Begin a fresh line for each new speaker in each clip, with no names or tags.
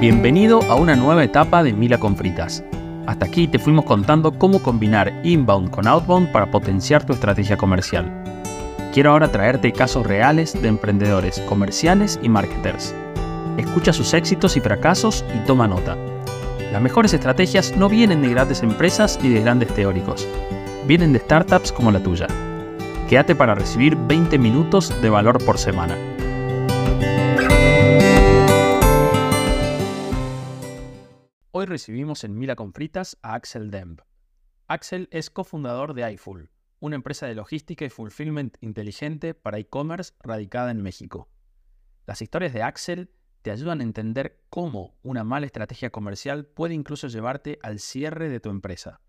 Bienvenido a una nueva etapa de Mila con Fritas. Hasta aquí te fuimos contando cómo combinar inbound con outbound para potenciar tu estrategia comercial. Quiero ahora traerte casos reales de emprendedores, comerciales y marketers. Escucha sus éxitos y fracasos y toma nota. Las mejores estrategias no vienen de grandes empresas ni de grandes teóricos. Vienen de startups como la tuya. Quédate para recibir 20 minutos de valor por semana. Hoy recibimos en Mila con Fritas a Axel Demb. Axel es cofundador de iFull, una empresa de logística y fulfillment inteligente para e-commerce radicada en México. Las historias de Axel te ayudan a entender cómo una mala estrategia comercial puede incluso llevarte al cierre de tu empresa.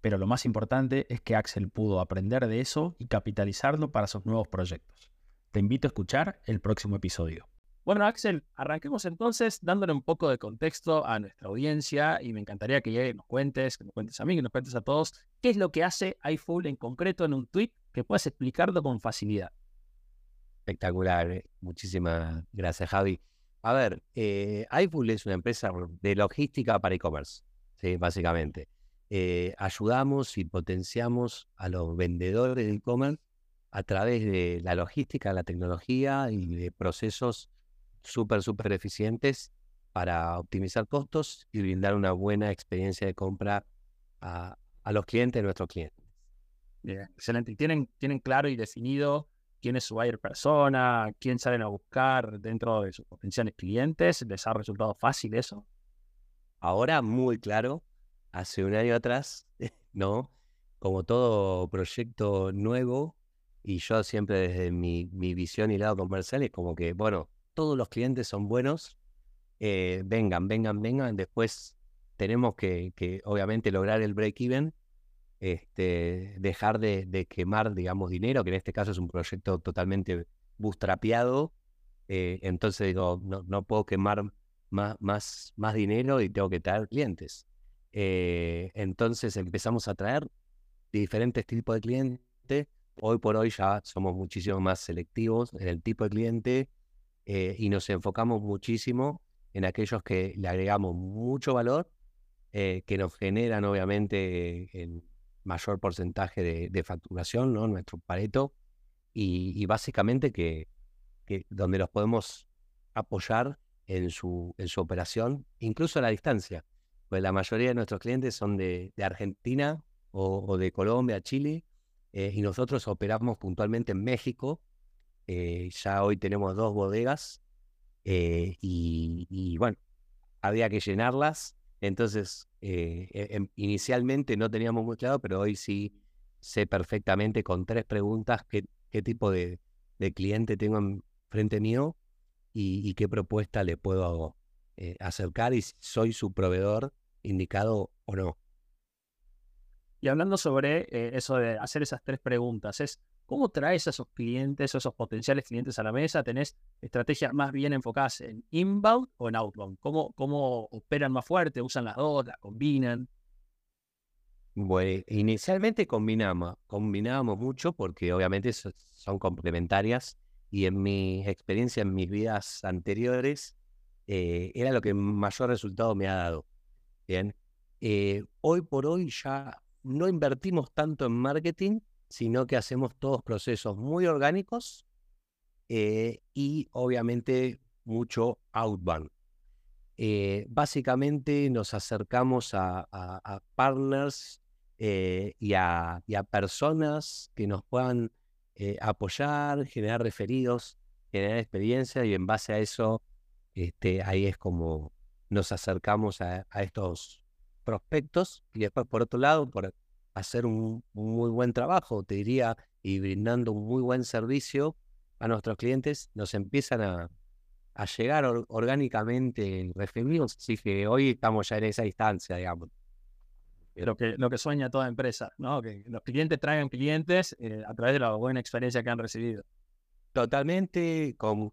Pero lo más importante es que Axel pudo aprender de eso y capitalizarlo para sus nuevos proyectos. Te invito a escuchar el próximo episodio. Bueno, Axel, arranquemos entonces dándole un poco de contexto a nuestra audiencia y me encantaría que nos cuentes, que nos cuentes a mí, que nos cuentes a todos, qué es lo que hace iFull en concreto en un tweet que puedas explicarlo con facilidad.
Espectacular, eh. muchísimas gracias Javi. A ver, eh, iFull es una empresa de logística para e-commerce, ¿sí? básicamente. Eh, ayudamos y potenciamos a los vendedores de e-commerce a través de la logística, la tecnología y de procesos súper, súper eficientes para optimizar costos y brindar una buena experiencia de compra a, los clientes de nuestros clientes.
Bien, excelente. ¿Y tienen, tienen claro y definido quién es su buyer persona, quién salen a buscar dentro de sus potenciales clientes? ¿Les ha resultado fácil eso?
Ahora muy claro. Hace un año atrás, ¿no? Como todo proyecto nuevo, y yo siempre desde mi, mi visión y lado comercial es como que, bueno, todos los clientes son buenos, eh, vengan, vengan, vengan, después tenemos que, obviamente lograr el break-even, este, dejar de, quemar, digamos, dinero, que en este caso es un proyecto totalmente bootstrapeado, eh, entonces digo, no, puedo quemar más, más, más dinero y tengo que traer clientes. Eh, entonces empezamos a traer diferentes tipos de clientes. Hoy por hoy ya somos muchísimo más selectivos en el tipo de cliente eh, y nos enfocamos muchísimo en aquellos que le agregamos mucho valor, eh, que nos generan obviamente el mayor porcentaje de, facturación, ¿no? nuestro pareto, y, básicamente que, donde los podemos apoyar en su, en su operación, incluso a la distancia. Pues la mayoría de nuestros clientes son de, de Argentina o, de Colombia, Chile, eh, y nosotros operamos puntualmente en México, eh, ya hoy tenemos dos bodegas eh, y, bueno, había que llenarlas. Entonces, eh, e, em, inicialmente no teníamos muy claro, pero hoy sí sé perfectamente con tres preguntas qué, tipo de, cliente tengo en frente mío y, qué propuesta le puedo acercar y soy su proveedor indicado o no.
Y hablando sobre eso de hacer esas tres preguntas, es ¿Cómo traes a esos clientes, a esos potenciales clientes a la mesa? ¿Tenés estrategias más bien enfocadas en inbound o en outbound? ¿Cómo, cómo operan más fuerte? ¿Usan las dos? ¿Las combinan?
Bueno, inicialmente combinamos, combinábamos mucho porque obviamente son complementarias y en mi experiencia, en mis vidas anteriores, eh, era lo que mayor resultado me ha dado. Eh, hoy por hoy ya no invertimos tanto en marketing, sino que hacemos todos procesos muy orgánicos eh, y obviamente mucho outbound. Eh, básicamente nos acercamos a, partners eh, y, a, personas que nos puedan apoyar, generar referidos, generar experiencia y en base a eso, este, ahí es como nos acercamos a, estos prospectos y después por otro lado, por, hacer un, muy buen trabajo, te diría, y brindando un muy buen servicio a nuestros clientes, nos empiezan a, llegar orgánicamente referidos. Así que hoy estamos ya en esa instancia, digamos.
Lo que, lo que sueña toda empresa, ¿no? Que los clientes traigan clientes eh, a través de la buena experiencia que han recibido.
Totalmente con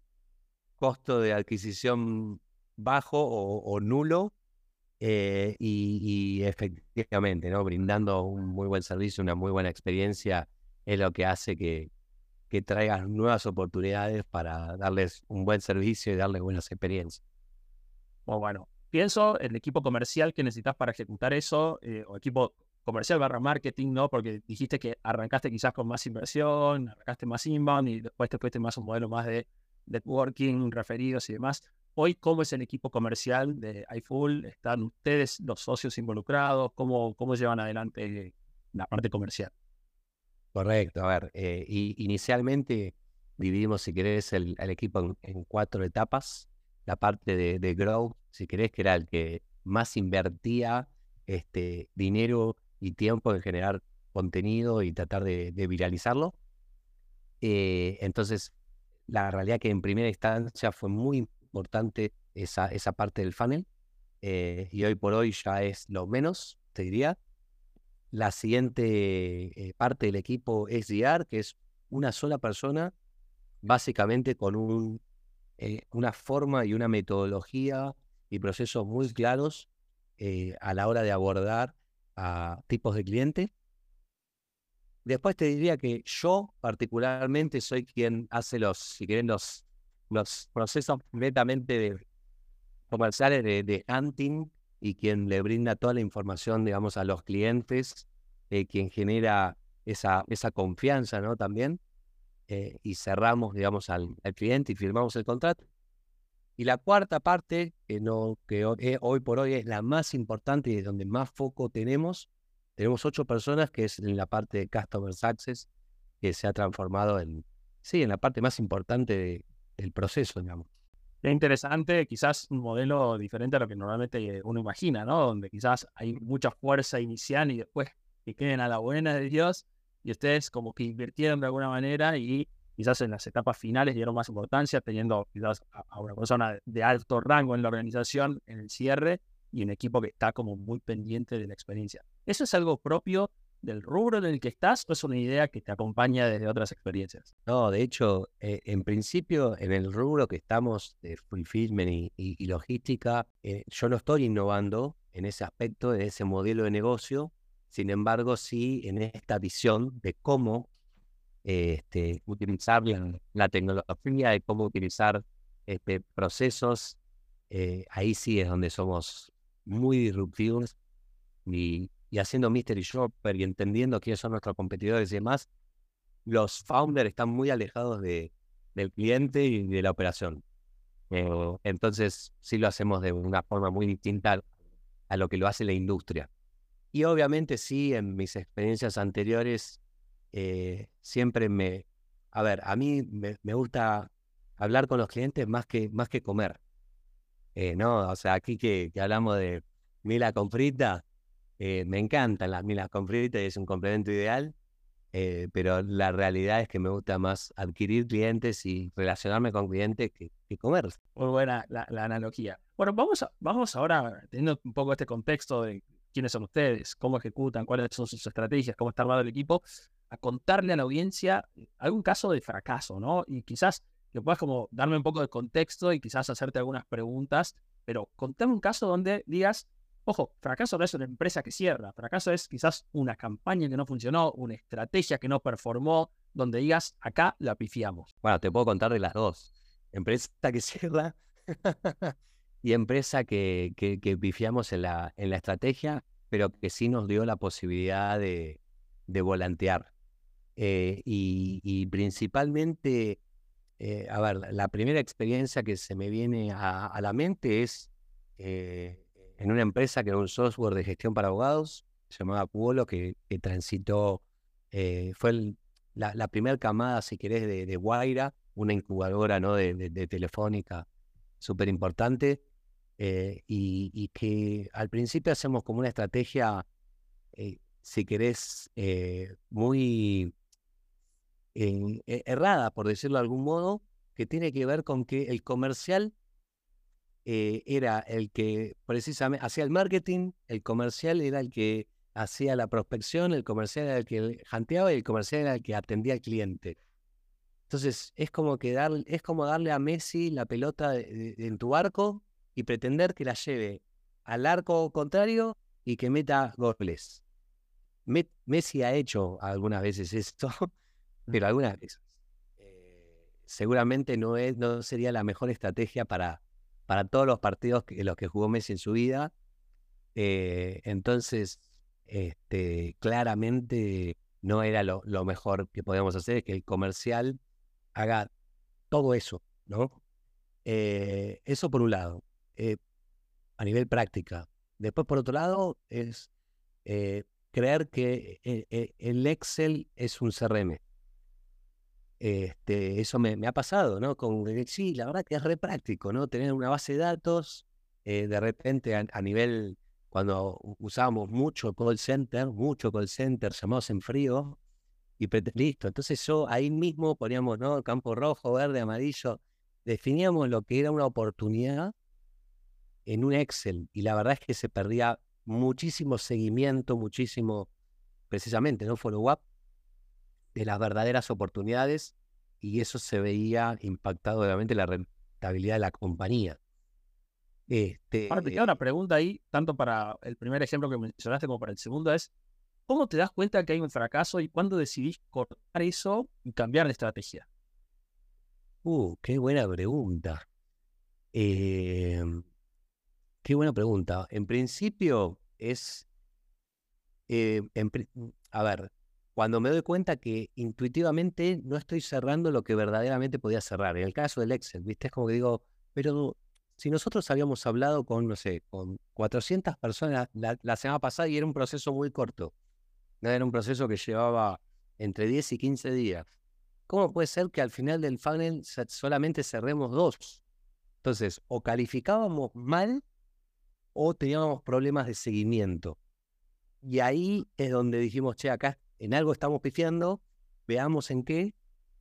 costo de adquisición bajo o nulo eh, y, efectivamente, ¿no? Brindando un muy buen servicio, una muy buena experiencia, es lo que hace que, que traigan nuevas oportunidades para darles un buen servicio y darles buenas experiencias.
Oh, bueno, pienso en el equipo comercial que necesitas para ejecutar eso, eh, o equipo comercial barra marketing, ¿no? Porque dijiste que arrancaste quizás con más inversión, arrancaste más inbound y después te fuiste más un modelo más de networking, referidos y demás. Hoy, ¿cómo es el equipo comercial de iFull? ¿Están ustedes, los socios involucrados? ¿Cómo, cómo llevan adelante la parte comercial?
Correcto, a ver, eh, inicialmente dividimos, si querés, el, equipo en, cuatro etapas. La parte de, de Grow, si querés, que era el que más invertía este, dinero y tiempo en generar contenido y tratar de, viralizarlo. Eh, entonces, la realidad que en primera instancia fue muy importante esa, esa parte del funnel eh, y hoy por hoy ya es lo menos, te diría. La siguiente eh, parte del equipo es GR, que es una sola persona, básicamente con un, una forma y una metodología y procesos muy claros a la hora de abordar a tipos de clientes. Después te diría que yo particularmente soy quien hace los, si quieren, los, los procesos netamente de, comerciales de, hunting y quien le brinda toda la información, digamos, a los clientes, eh, quien genera esa, esa confianza, ¿no? También. Eh, y cerramos, digamos, al, al cliente y firmamos el contrato. Y la cuarta parte, que, no, que eh, hoy por hoy es la más importante y es donde más foco tenemos, tenemos ocho personas, que es en la parte de Customer Success, que se ha transformado en, sí, en la parte más importante del proceso, digamos.
Es interesante, quizás un modelo diferente a lo que normalmente uno imagina, ¿no? Donde quizás hay mucha fuerza inicial y después que queden a la buena de Dios y ustedes como que invirtieron de alguna manera y quizás en las etapas finales dieron más importancia, teniendo quizás a, una persona de alto rango en la organización en el cierre y un equipo que está como muy pendiente de la experiencia. ¿Eso es algo propio del rubro en el que estás o es una idea que te acompaña desde otras experiencias?
No, de hecho, eh, en principio, en el rubro que estamos de fulfillment y, logística, eh, yo no estoy innovando en ese aspecto, en ese modelo de negocio, sin embargo, sí en esta visión de cómo este, utilizar la, tecnología, de cómo utilizar este, procesos. Eh, ahí sí es donde somos muy disruptivos y, haciendo Mystery Shopper y entendiendo quiénes son nuestros competidores y demás, los founders están muy alejados de, del cliente y de la operación. Eh, entonces, sí lo hacemos de una forma muy distinta a lo que lo hace la industria. Y obviamente sí, en mis experiencias anteriores eh, siempre me... A ver, a mí me, gusta hablar con los clientes más que, más que comer. Eh, no, o sea, aquí que, hablamos de mila con frita, eh, me encantan las milas con frita y es un complemento ideal, pero la realidad es que me gusta más adquirir clientes y relacionarme con clientes que, comer.
Muy buena la, analogía. Bueno, vamos, vamos ahora, teniendo un poco este contexto de quiénes son ustedes, cómo ejecutan, cuáles son sus estrategias, cómo está armado el equipo, a contarle a la audiencia algún caso de fracaso, ¿no? Y quizás que puedas como darme un poco de contexto y quizás hacerte algunas preguntas, pero contame un caso donde digas, ojo, fracaso no es una empresa que cierra, fracaso es quizás una campaña que no funcionó, una estrategia que no performó, donde digas, acá la pifiamos.
Bueno, te puedo contar de las dos. Empresa que cierra y empresa que, pifiamos en la, estrategia, pero que sí nos dio la posibilidad de, de volantear. Eh, y, principalmente, eh, a ver, la primera experiencia que se me viene a, la mente es eh, en una empresa que era un software de gestión para abogados, se llamaba Puolo, que, transitó, fue la, primera camada, si querés, de, de Guaira, una incubadora ¿no? de, telefónica súper importante, y, y, que al principio hacemos como una estrategia, si querés, muy eh, errada, por decirlo de algún modo, que tiene que ver con que el comercial eh, era el que precisamente hacía el marketing, el comercial era el que hacía la prospección, el comercial era el que janteaba y el comercial era el que atendía al cliente. Entonces, es como, que dar, es como darle a Messi la pelota en tu arco y pretender que la lleve al arco contrario y que meta goles. Messi ha hecho algunas veces esto pero algunas veces. Eh, seguramente no, es, no sería la mejor estrategia para, para todos los partidos en los que jugó Messi en su vida. Eh, entonces, este, claramente no era lo, mejor que podíamos hacer, que el comercial haga todo eso, ¿no? Eh, eso por un lado, eh, a nivel práctica. Después, por otro lado, es creer que el Excel es un CRM. Este, eso me, ha pasado, ¿no? Con, sí, la verdad que es re práctico, ¿no? Tener una base de datos, eh, de repente a, nivel, cuando usábamos mucho call center, mucho call center, llamados en frío, y listo. Entonces yo ahí mismo poníamos, ¿no? Campo rojo, verde, amarillo, definíamos lo que era una oportunidad en un Excel, y la verdad es que se perdía muchísimo seguimiento, muchísimo, precisamente, ¿no? Follow-up de las verdaderas oportunidades y eso se veía impactado obviamente la rentabilidad de la compañía.
Este, Ahora te queda una pregunta ahí, tanto para el primer ejemplo que mencionaste como para el segundo, es ¿cómo te das cuenta que hay un fracaso y cuándo decidís cortar eso y cambiar de estrategia?
Uh, qué buena pregunta. Em, qué buena pregunta. En principio es, eh, a ver, cuando me doy cuenta que intuitivamente no estoy cerrando lo que verdaderamente podía cerrar. En el caso del Excel, ¿viste? Es como que digo, pero si nosotros habíamos hablado con, no sé, con 400 personas la, semana pasada y era un proceso muy corto, ¿no? era un proceso que llevaba entre 10 y 15 días, ¿cómo puede ser que al final del funnel solamente cerremos dos? Entonces, o calificábamos mal o teníamos problemas de seguimiento. Y ahí es donde dijimos, che, acá en algo estamos pifiando, veamos en qué,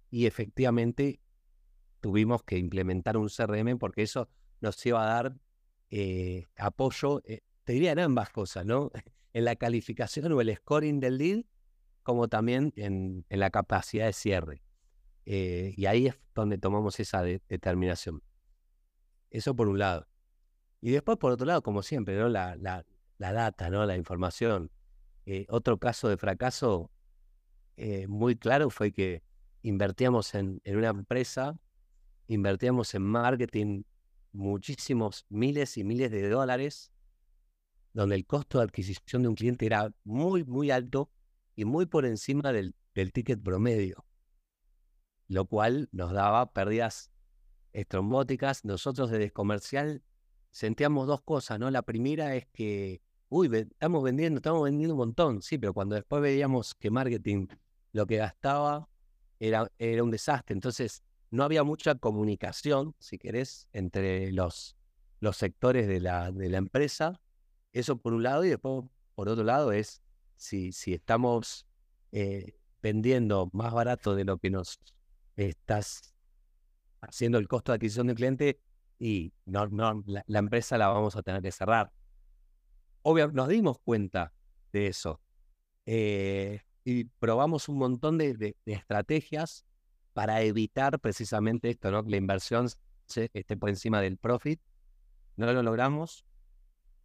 y efectivamente tuvimos que implementar un CRM porque eso nos iba a dar eh, apoyo, eh, te diría en ambas cosas, ¿no? En la calificación o el scoring del lead, como también en, la capacidad de cierre. Eh, y ahí es donde tomamos esa determinación. Eso por un lado. Y después, por otro lado, como siempre. La, la, la data, ¿no? La información. Eh, otro caso de fracaso eh, muy claro fue que invertíamos en, una empresa, invertíamos en marketing muchísimos miles y miles de dólares, donde el costo de adquisición de un cliente era muy, muy alto y muy por encima del, del ticket promedio, lo cual nos daba pérdidas estrombóticas. Nosotros desde comercial sentíamos dos cosas, ¿no? La primera es que uy, estamos vendiendo, estamos vendiendo un montón, sí, pero cuando después veíamos que marketing lo que gastaba era, era un desastre, entonces no había mucha comunicación, si querés, entre los, los sectores de la, de la empresa, eso por un lado, y después por otro lado es si, si estamos eh, vendiendo más barato de lo que nos estás haciendo el costo de adquisición del cliente, y no, no, la empresa la vamos a tener que cerrar obviamente nos dimos cuenta de eso. Eh, y probamos un montón de, estrategias para evitar precisamente esto, ¿no? Que la inversión esté por encima del profit. No lo logramos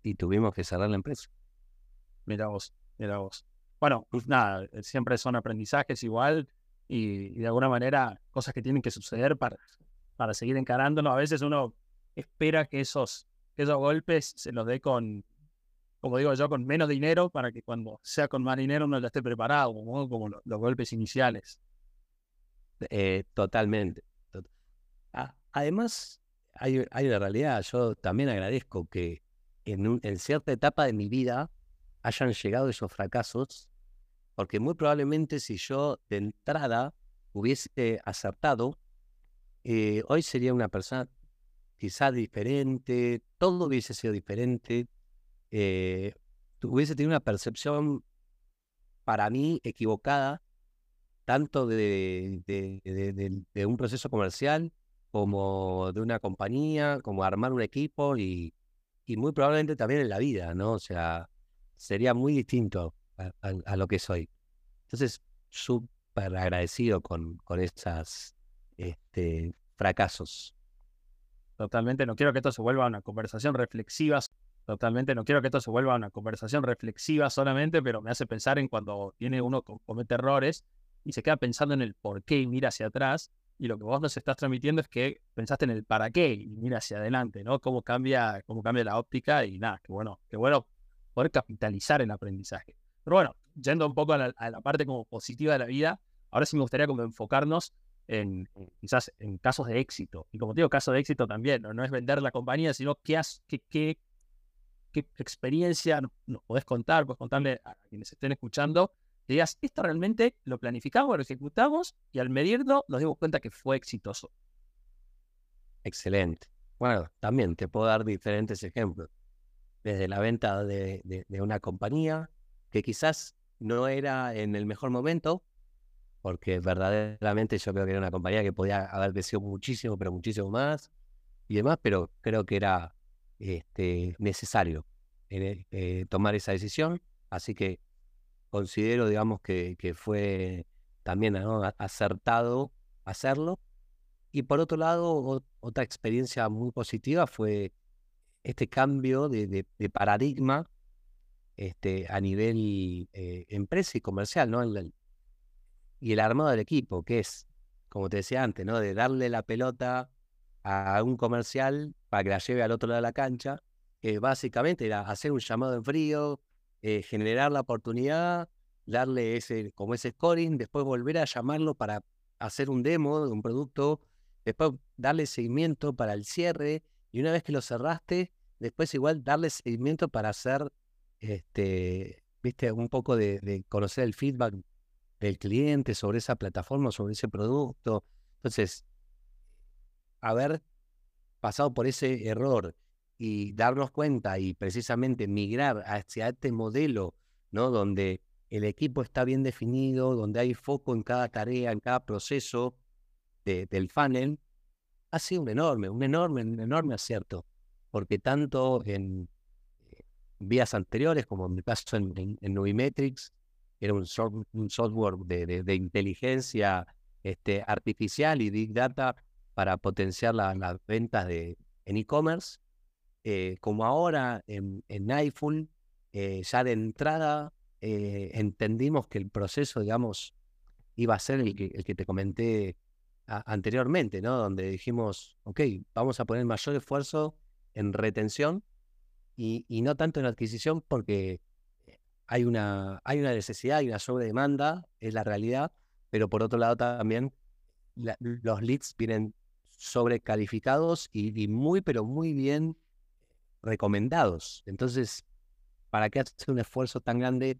y tuvimos que cerrar la empresa.
Mira vos, mira vos. Bueno, pues nada, eh, siempre son aprendizajes igual y, de alguna manera cosas que tienen que suceder para, para seguir encarándolo. A veces uno espera que esos, que esos golpes se los dé con, como digo yo, con menos dinero para que cuando sea con más dinero no ya esté preparado, como los, golpes iniciales.
Eh, totalmente. además, hay, hay, una realidad, yo también agradezco que en, en cierta etapa de mi vida hayan llegado esos fracasos, porque muy probablemente si yo de entrada hubiese acertado, eh, hoy sería una persona quizás diferente, todo hubiese sido diferente, eh, hubiese tenido una percepción para mí equivocada, tanto de, un proceso comercial como de una compañía, como armar un equipo y, y muy probablemente también en la vida, ¿no? O sea, sería muy distinto a, lo que soy. Entonces, súper agradecido con, con esas este, fracasos.
Totalmente, no quiero que esto se vuelva una conversación reflexiva Totalmente, no quiero que esto se vuelva una conversación reflexiva solamente, pero me hace pensar en cuando tiene uno comete errores y se queda pensando en el por qué y mira hacia atrás. y lo que vos nos estás transmitiendo es que pensaste en el para qué y mira hacia adelante, ¿no? Cómo cambia, cómo cambia la óptica y nada, qué bueno, qué bueno poder capitalizar el aprendizaje. Pero bueno, yendo un poco a la, parte como positiva de la vida, ahora sí me gustaría como enfocarnos en quizás en casos de éxito. Y como te digo, caso de éxito también, no, es vender la compañía, sino qué, qué, qué, qué experiencia nos, podés contar, podés contarle a quienes estén escuchando digas, esto realmente lo planificamos, lo ejecutamos y al medirlo nos dimos cuenta que fue exitoso.
Excelente. Bueno, también te puedo dar diferentes ejemplos. Desde la venta de, una compañía que quizás no era en el mejor momento, porque verdaderamente yo creo que era una compañía que podía haber crecido muchísimo, pero muchísimo más y demás, pero creo que era este, necesario eh, eh, tomar esa decisión. Así que considero, digamos, que, que fue también acertado hacerlo. Y por otro lado, otra experiencia muy positiva fue este cambio de, paradigma este, a nivel eh, empresa y comercial, ¿no? y el armado del equipo, que es, como te decía antes, ¿no? De darle la pelota a un comercial para que la lleve al otro lado de la cancha, que básicamente era hacer un llamado en frío, eh, generar la oportunidad, darle ese, como ese scoring, después volver a llamarlo para hacer un demo de un producto, después darle seguimiento para el cierre, y una vez que lo cerraste, después igual darle seguimiento para hacer, este, viste, un poco de, conocer el feedback del cliente sobre esa plataforma, sobre ese producto. Entonces, haber pasado por ese error y darnos cuenta y precisamente migrar hacia este modelo, ¿no? Donde el equipo está bien definido, donde hay foco en cada tarea, en cada proceso del funnel, ha sido un enorme, un enorme, un enorme acierto, porque tanto en eh, vías anteriores, como en mi caso en, en, Nubimetrics, era un, software de, inteligencia este, artificial y big data para potenciar las ventas de, en e-commerce, eh, como ahora en, en iPhone, eh, ya de entrada eh, entendimos que el proceso, digamos, iba a ser el que, el que te comenté anteriormente, ¿no? Donde dijimos, ok, vamos a poner mayor esfuerzo en retención y, no tanto en adquisición porque hay una, hay una necesidad, hay una sobredemanda, es la realidad, pero por otro lado también los leads vienen sobrecalificados y, y muy, pero muy bien recomendados. Entonces, ¿para qué hacer un esfuerzo tan grande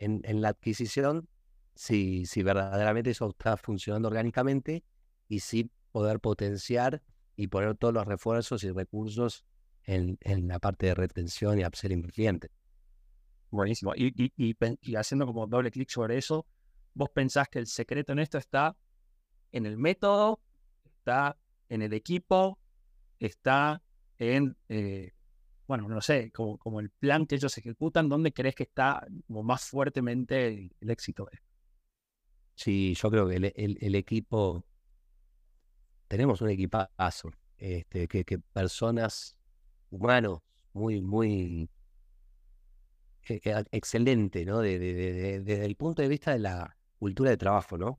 en, en la adquisición si, si verdaderamente eso está funcionando orgánicamente y si poder potenciar y poner todos los refuerzos y recursos en, en la parte de retención y upselling cliente?
Buenísimo. Y, y, y, haciendo como doble clic sobre eso, vos pensás que el secreto en esto está en el método, está en el equipo, está en eh, bueno, no sé, como, como el plan que ellos ejecutan, ¿dónde crees que está como más fuertemente el, éxito?
Sí, yo creo que el, equipo, tenemos un equipazo, este, que, que personas, humanos, muy, muy e, e, excelente, ¿no? desde el punto de vista de la cultura de trabajo, ¿no?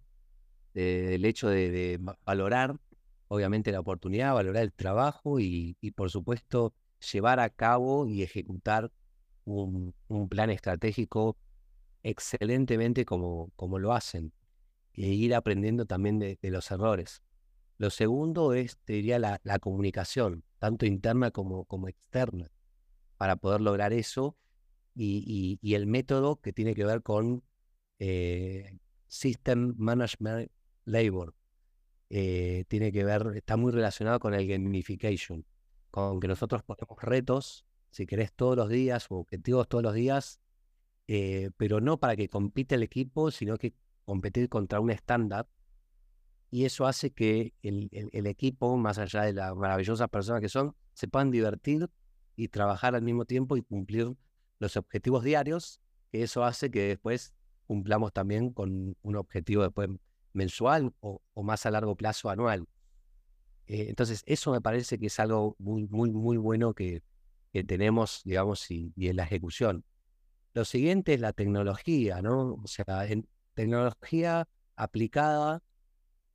del hecho de, valorar, obviamente, la oportunidad, valorar el trabajo y, y por supuesto, llevar a cabo y ejecutar un, plan estratégico excelentemente como, como lo hacen e ir aprendiendo también de, los errores. Lo segundo es, te diría, la, comunicación, tanto interna como, como externa, para poder lograr eso y, el método que tiene que ver con eh, System Management Labor. Eh, tiene que ver, está muy relacionado con el gamification con que nosotros ponemos retos, si querés, todos los días o objetivos todos los días, eh, pero no para que compite el equipo, sino que competir contra un estándar. Y eso hace que el, el, equipo, más allá de las maravillosas personas que son, se puedan divertir y trabajar al mismo tiempo y cumplir los objetivos diarios, que eso hace que después cumplamos también con un objetivo después mensual o, más a largo plazo anual. Eh, entonces, eso me parece que es algo muy, muy, muy bueno que, que tenemos, digamos, y, en la ejecución. Lo siguiente es la tecnología, ¿no? O sea, tecnología aplicada,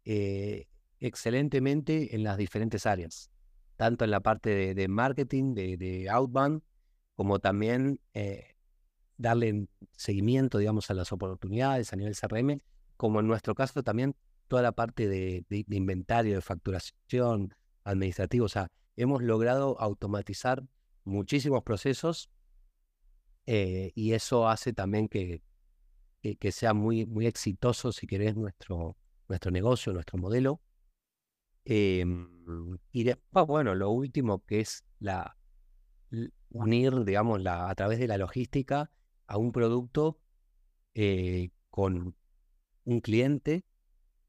eh, excelentemente en las diferentes áreas, tanto en la parte de, marketing, de, outbound, como también eh, darle seguimiento, digamos, a las oportunidades a nivel CRM, como en nuestro caso también toda la parte de, inventario, de facturación, administrativo. O sea, hemos logrado automatizar muchísimos procesos eh, y eso hace también que, sea muy, muy exitoso, si querés, nuestro, nuestro negocio, nuestro modelo. Em, y después, bueno, lo último que es la unir, digamos, a través de la logística a un producto eh, con un cliente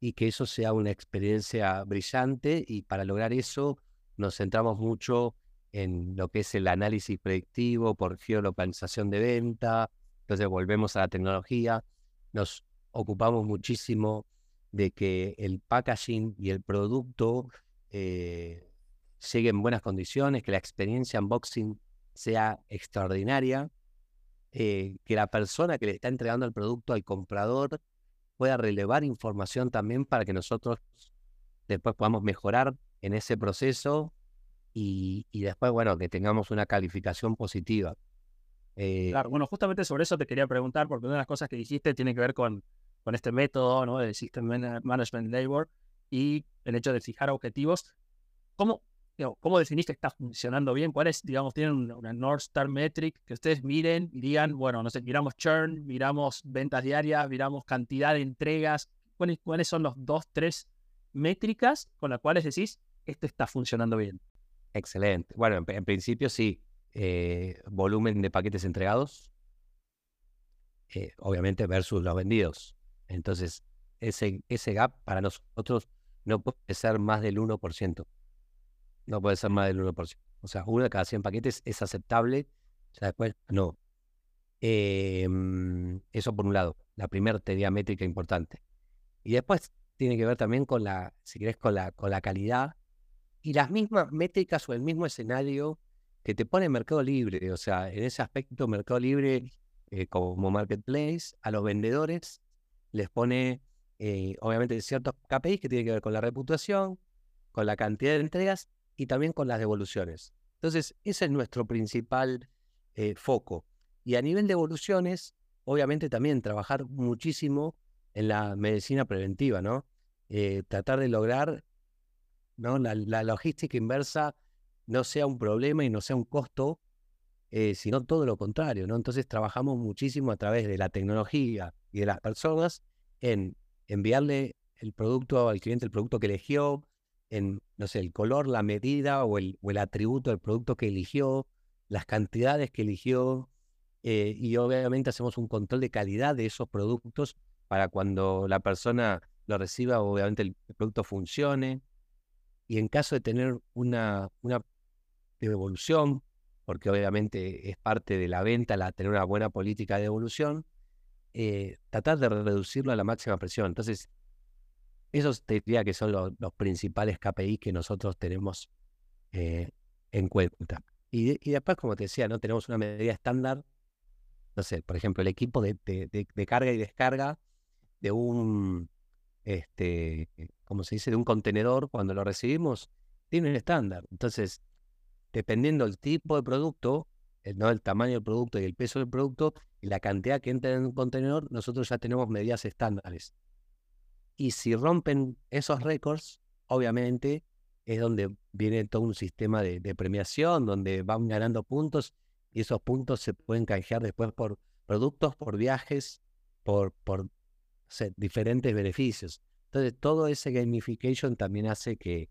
y que eso sea una experiencia brillante y para lograr eso nos centramos mucho en lo que es el análisis predictivo por geolocalización de venta, entonces volvemos a la tecnología, nos ocupamos muchísimo de que el packaging y el producto eh, llegue en buenas condiciones, que la experiencia unboxing sea extraordinaria, eh, que la persona que le está entregando el producto al comprador pueda relevar información también para que nosotros después podamos mejorar en ese proceso y, después, bueno, que tengamos una calificación positiva.
Eh, claro, bueno, justamente sobre eso te quería preguntar, porque una de las cosas que dijiste tiene que ver con, con este método, ¿no? Del System Management Labor y el hecho de fijar objetivos. ¿Cómo, ¿Cómo definís que está funcionando bien? ¿Cuáles, digamos, tienen una, North Star Metric que ustedes miren y digan, bueno, no sé, miramos churn, miramos ventas diarias, miramos cantidad de entregas? ¿Cuáles, cuáles son los dos, tres métricas con las cuales decís, esto está funcionando bien?
Excelente. Bueno, en, principio sí, eh, volumen de paquetes entregados, eh, obviamente versus los vendidos. Entonces, ese, ese gap para nosotros no puede ser más del 1%. No puede ser más del 1%. O sea, uno de cada 100 paquetes es aceptable, sea, después no. Em, eso por un lado, la primera teoría métrica importante. Y después tiene que ver también con la, si querés, con la, con la calidad y las mismas métricas o el mismo escenario que te pone Mercado Libre. O sea, en ese aspecto, Mercado Libre eh, como marketplace, a los vendedores les pone, eh, obviamente, ciertos KPIs que tienen que ver con la reputación, con la cantidad de entregas y también con las devoluciones. Entonces, ese es nuestro principal eh, foco. Y a nivel de evoluciones, obviamente también trabajar muchísimo en la medicina preventiva, ¿no? Eh, tratar de lograr ¿no? La, logística inversa no sea un problema y no sea un costo, eh, sino todo lo contrario, ¿no? Entonces trabajamos muchísimo a través de la tecnología y de las personas en enviarle el producto al cliente, el producto que eligió, en, no sé, el color, la medida o el, o el atributo del producto que eligió, las cantidades que eligió, eh, y obviamente hacemos un control de calidad de esos productos para cuando la persona lo reciba, obviamente el, producto funcione. Y en caso de tener una, una devolución, porque obviamente es parte de la venta la, tener una buena política de devolución, eh, tratar de reducirlo a la máxima presión. Entonces, esos te diría que son los, principales KPI que nosotros tenemos eh, en cuenta. Y, después, como te decía, no tenemos una medida estándar. No sé, por ejemplo, el equipo de, carga y descarga de un, este, se dice, de un contenedor, cuando lo recibimos, tiene un estándar. Entonces, dependiendo del tipo de producto, el, ¿no? el tamaño del producto y el peso del producto y la cantidad que entra en un contenedor, nosotros ya tenemos medidas estándares. Y si rompen esos récords, obviamente es donde viene todo un sistema de, premiación, donde van ganando puntos y esos puntos se pueden canjear después por productos, por viajes, por, diferentes beneficios. Entonces, todo ese gamification también hace que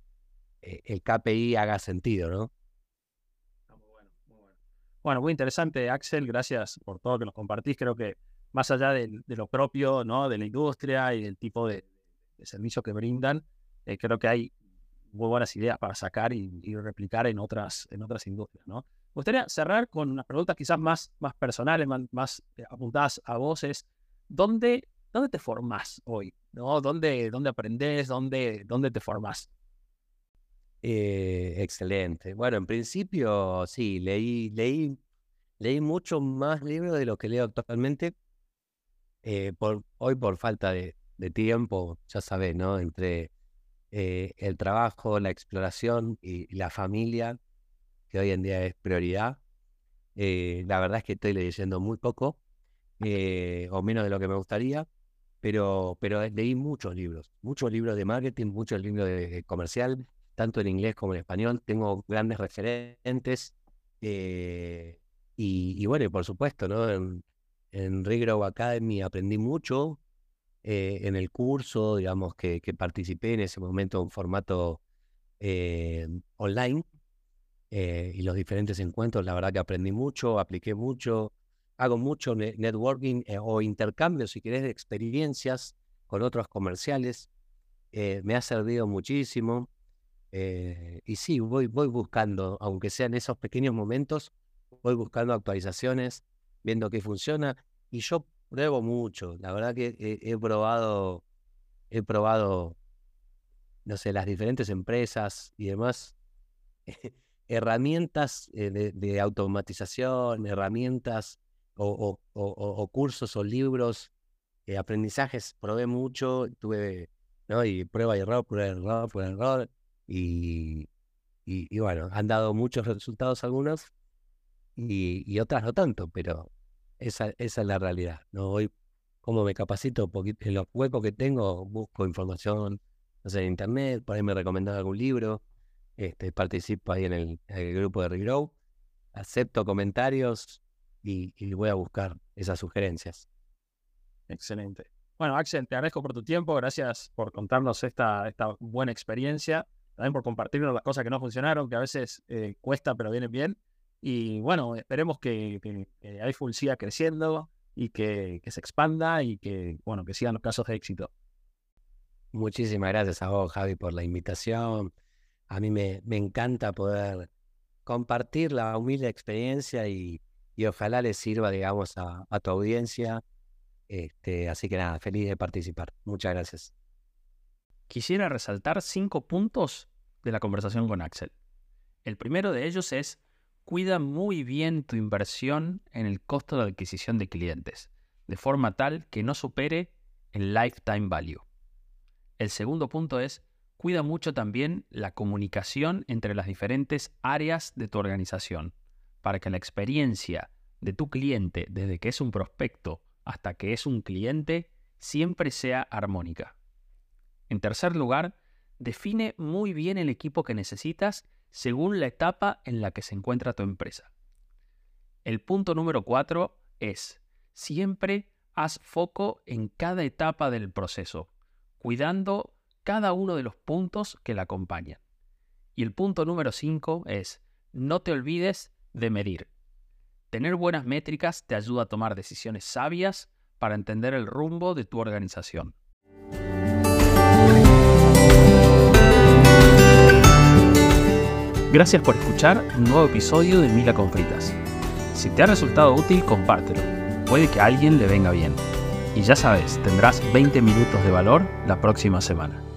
eh, el KPI haga sentido, ¿no?
muy bueno, muy. Bueno, muy interesante, Axel. Gracias por todo que nos compartís. Creo que más allá de, de, lo propio, ¿no? De la industria y del tipo de, de servicio que brindan, eh, creo que hay muy buenas ideas para sacar y, replicar en otras, en otras industrias. ¿no? Me gustaría cerrar con unas preguntas quizás más, más personales, más, eh, apuntadas a voces. ¿Dónde, ¿Dónde te formás hoy? ¿no? ¿Dónde, dónde aprendes? ¿Dónde, dónde te formás?
Eh, excelente. Bueno, en principio sí, leí, leí, leí mucho más libros de lo que leo actualmente. hoy por falta de, de tiempo, ya sabes, ¿no? Entre eh, el trabajo, la exploración y, la familia, que hoy en día es prioridad. Eh, la verdad es que estoy leyendo muy poco, eh, o menos de lo que me gustaría, pero, pero leí muchos libros, muchos libros de marketing, muchos libros de, comercial, tanto en inglés como en español. Tengo grandes referentes. y, bueno, y por supuesto, ¿no? En, en Regrow Academy aprendí mucho, eh, en el curso, digamos, que, participé en ese momento en formato eh, online eh, y los diferentes encuentros, la verdad que aprendí mucho, apliqué mucho, hago mucho networking o intercambio, si querés, de experiencias con otros comerciales. me ha servido muchísimo. y sí, voy, voy buscando, aunque sean esos pequeños momentos, voy buscando actualizaciones, viendo qué funciona. Y yo Pruebo mucho. La verdad que he, probado, he probado, no sé, las diferentes empresas y demás. herramientas eh, de, automatización, herramientas o, cursos o libros, eh, aprendizajes, probé mucho, tuve, ¿no? Y prueba y error, prueba y error, prueba y error. Y, bueno, han dado muchos resultados algunos y otras no tanto, pero esa, es la realidad. ¿no? Hoy, como me capacito en los huecos que tengo, busco información no sé, en internet, por ahí me recomendan algún libro, este, participo ahí en el, grupo de Regrow, acepto comentarios y, voy a buscar esas sugerencias.
Excelente. Bueno, Axel, te agradezco por tu tiempo, gracias por contarnos esta, esta buena experiencia, también por compartirnos las cosas que no funcionaron, que a veces eh, cuesta pero vienen bien. Y bueno, esperemos que, que, iPhone siga creciendo y que, se expanda y que, bueno, que sigan los casos de éxito.
Muchísimas gracias a vos, Javi, por la invitación. A mí me, me encanta poder compartir la humilde experiencia y, y ojalá les sirva, digamos, a, a, tu audiencia. Este, así que nada, feliz de participar. Muchas gracias.
Quisiera resaltar cinco puntos de la conversación con Axel. El primero de ellos es cuida muy bien tu inversión en el costo de adquisición de clientes, de forma tal que no supere el lifetime value. El segundo punto es, cuida mucho también la comunicación entre las diferentes áreas de tu organización, para que la experiencia de tu cliente, desde que es un prospecto hasta que es un cliente, siempre sea armónica. En tercer lugar, define muy bien el equipo que necesitas según la etapa en la que se encuentra tu empresa. El punto número cuatro es, siempre haz foco en cada etapa del proceso, cuidando cada uno de los puntos que la acompañan. Y el punto número cinco es, no te olvides de medir. Tener buenas métricas te ayuda a tomar decisiones sabias para entender el rumbo de tu organización. Gracias por escuchar un nuevo episodio de Mila con Fritas. Si te ha resultado útil, compártelo. Puede que a alguien le venga bien. Y ya sabes, tendrás 20 minutos de valor la próxima semana.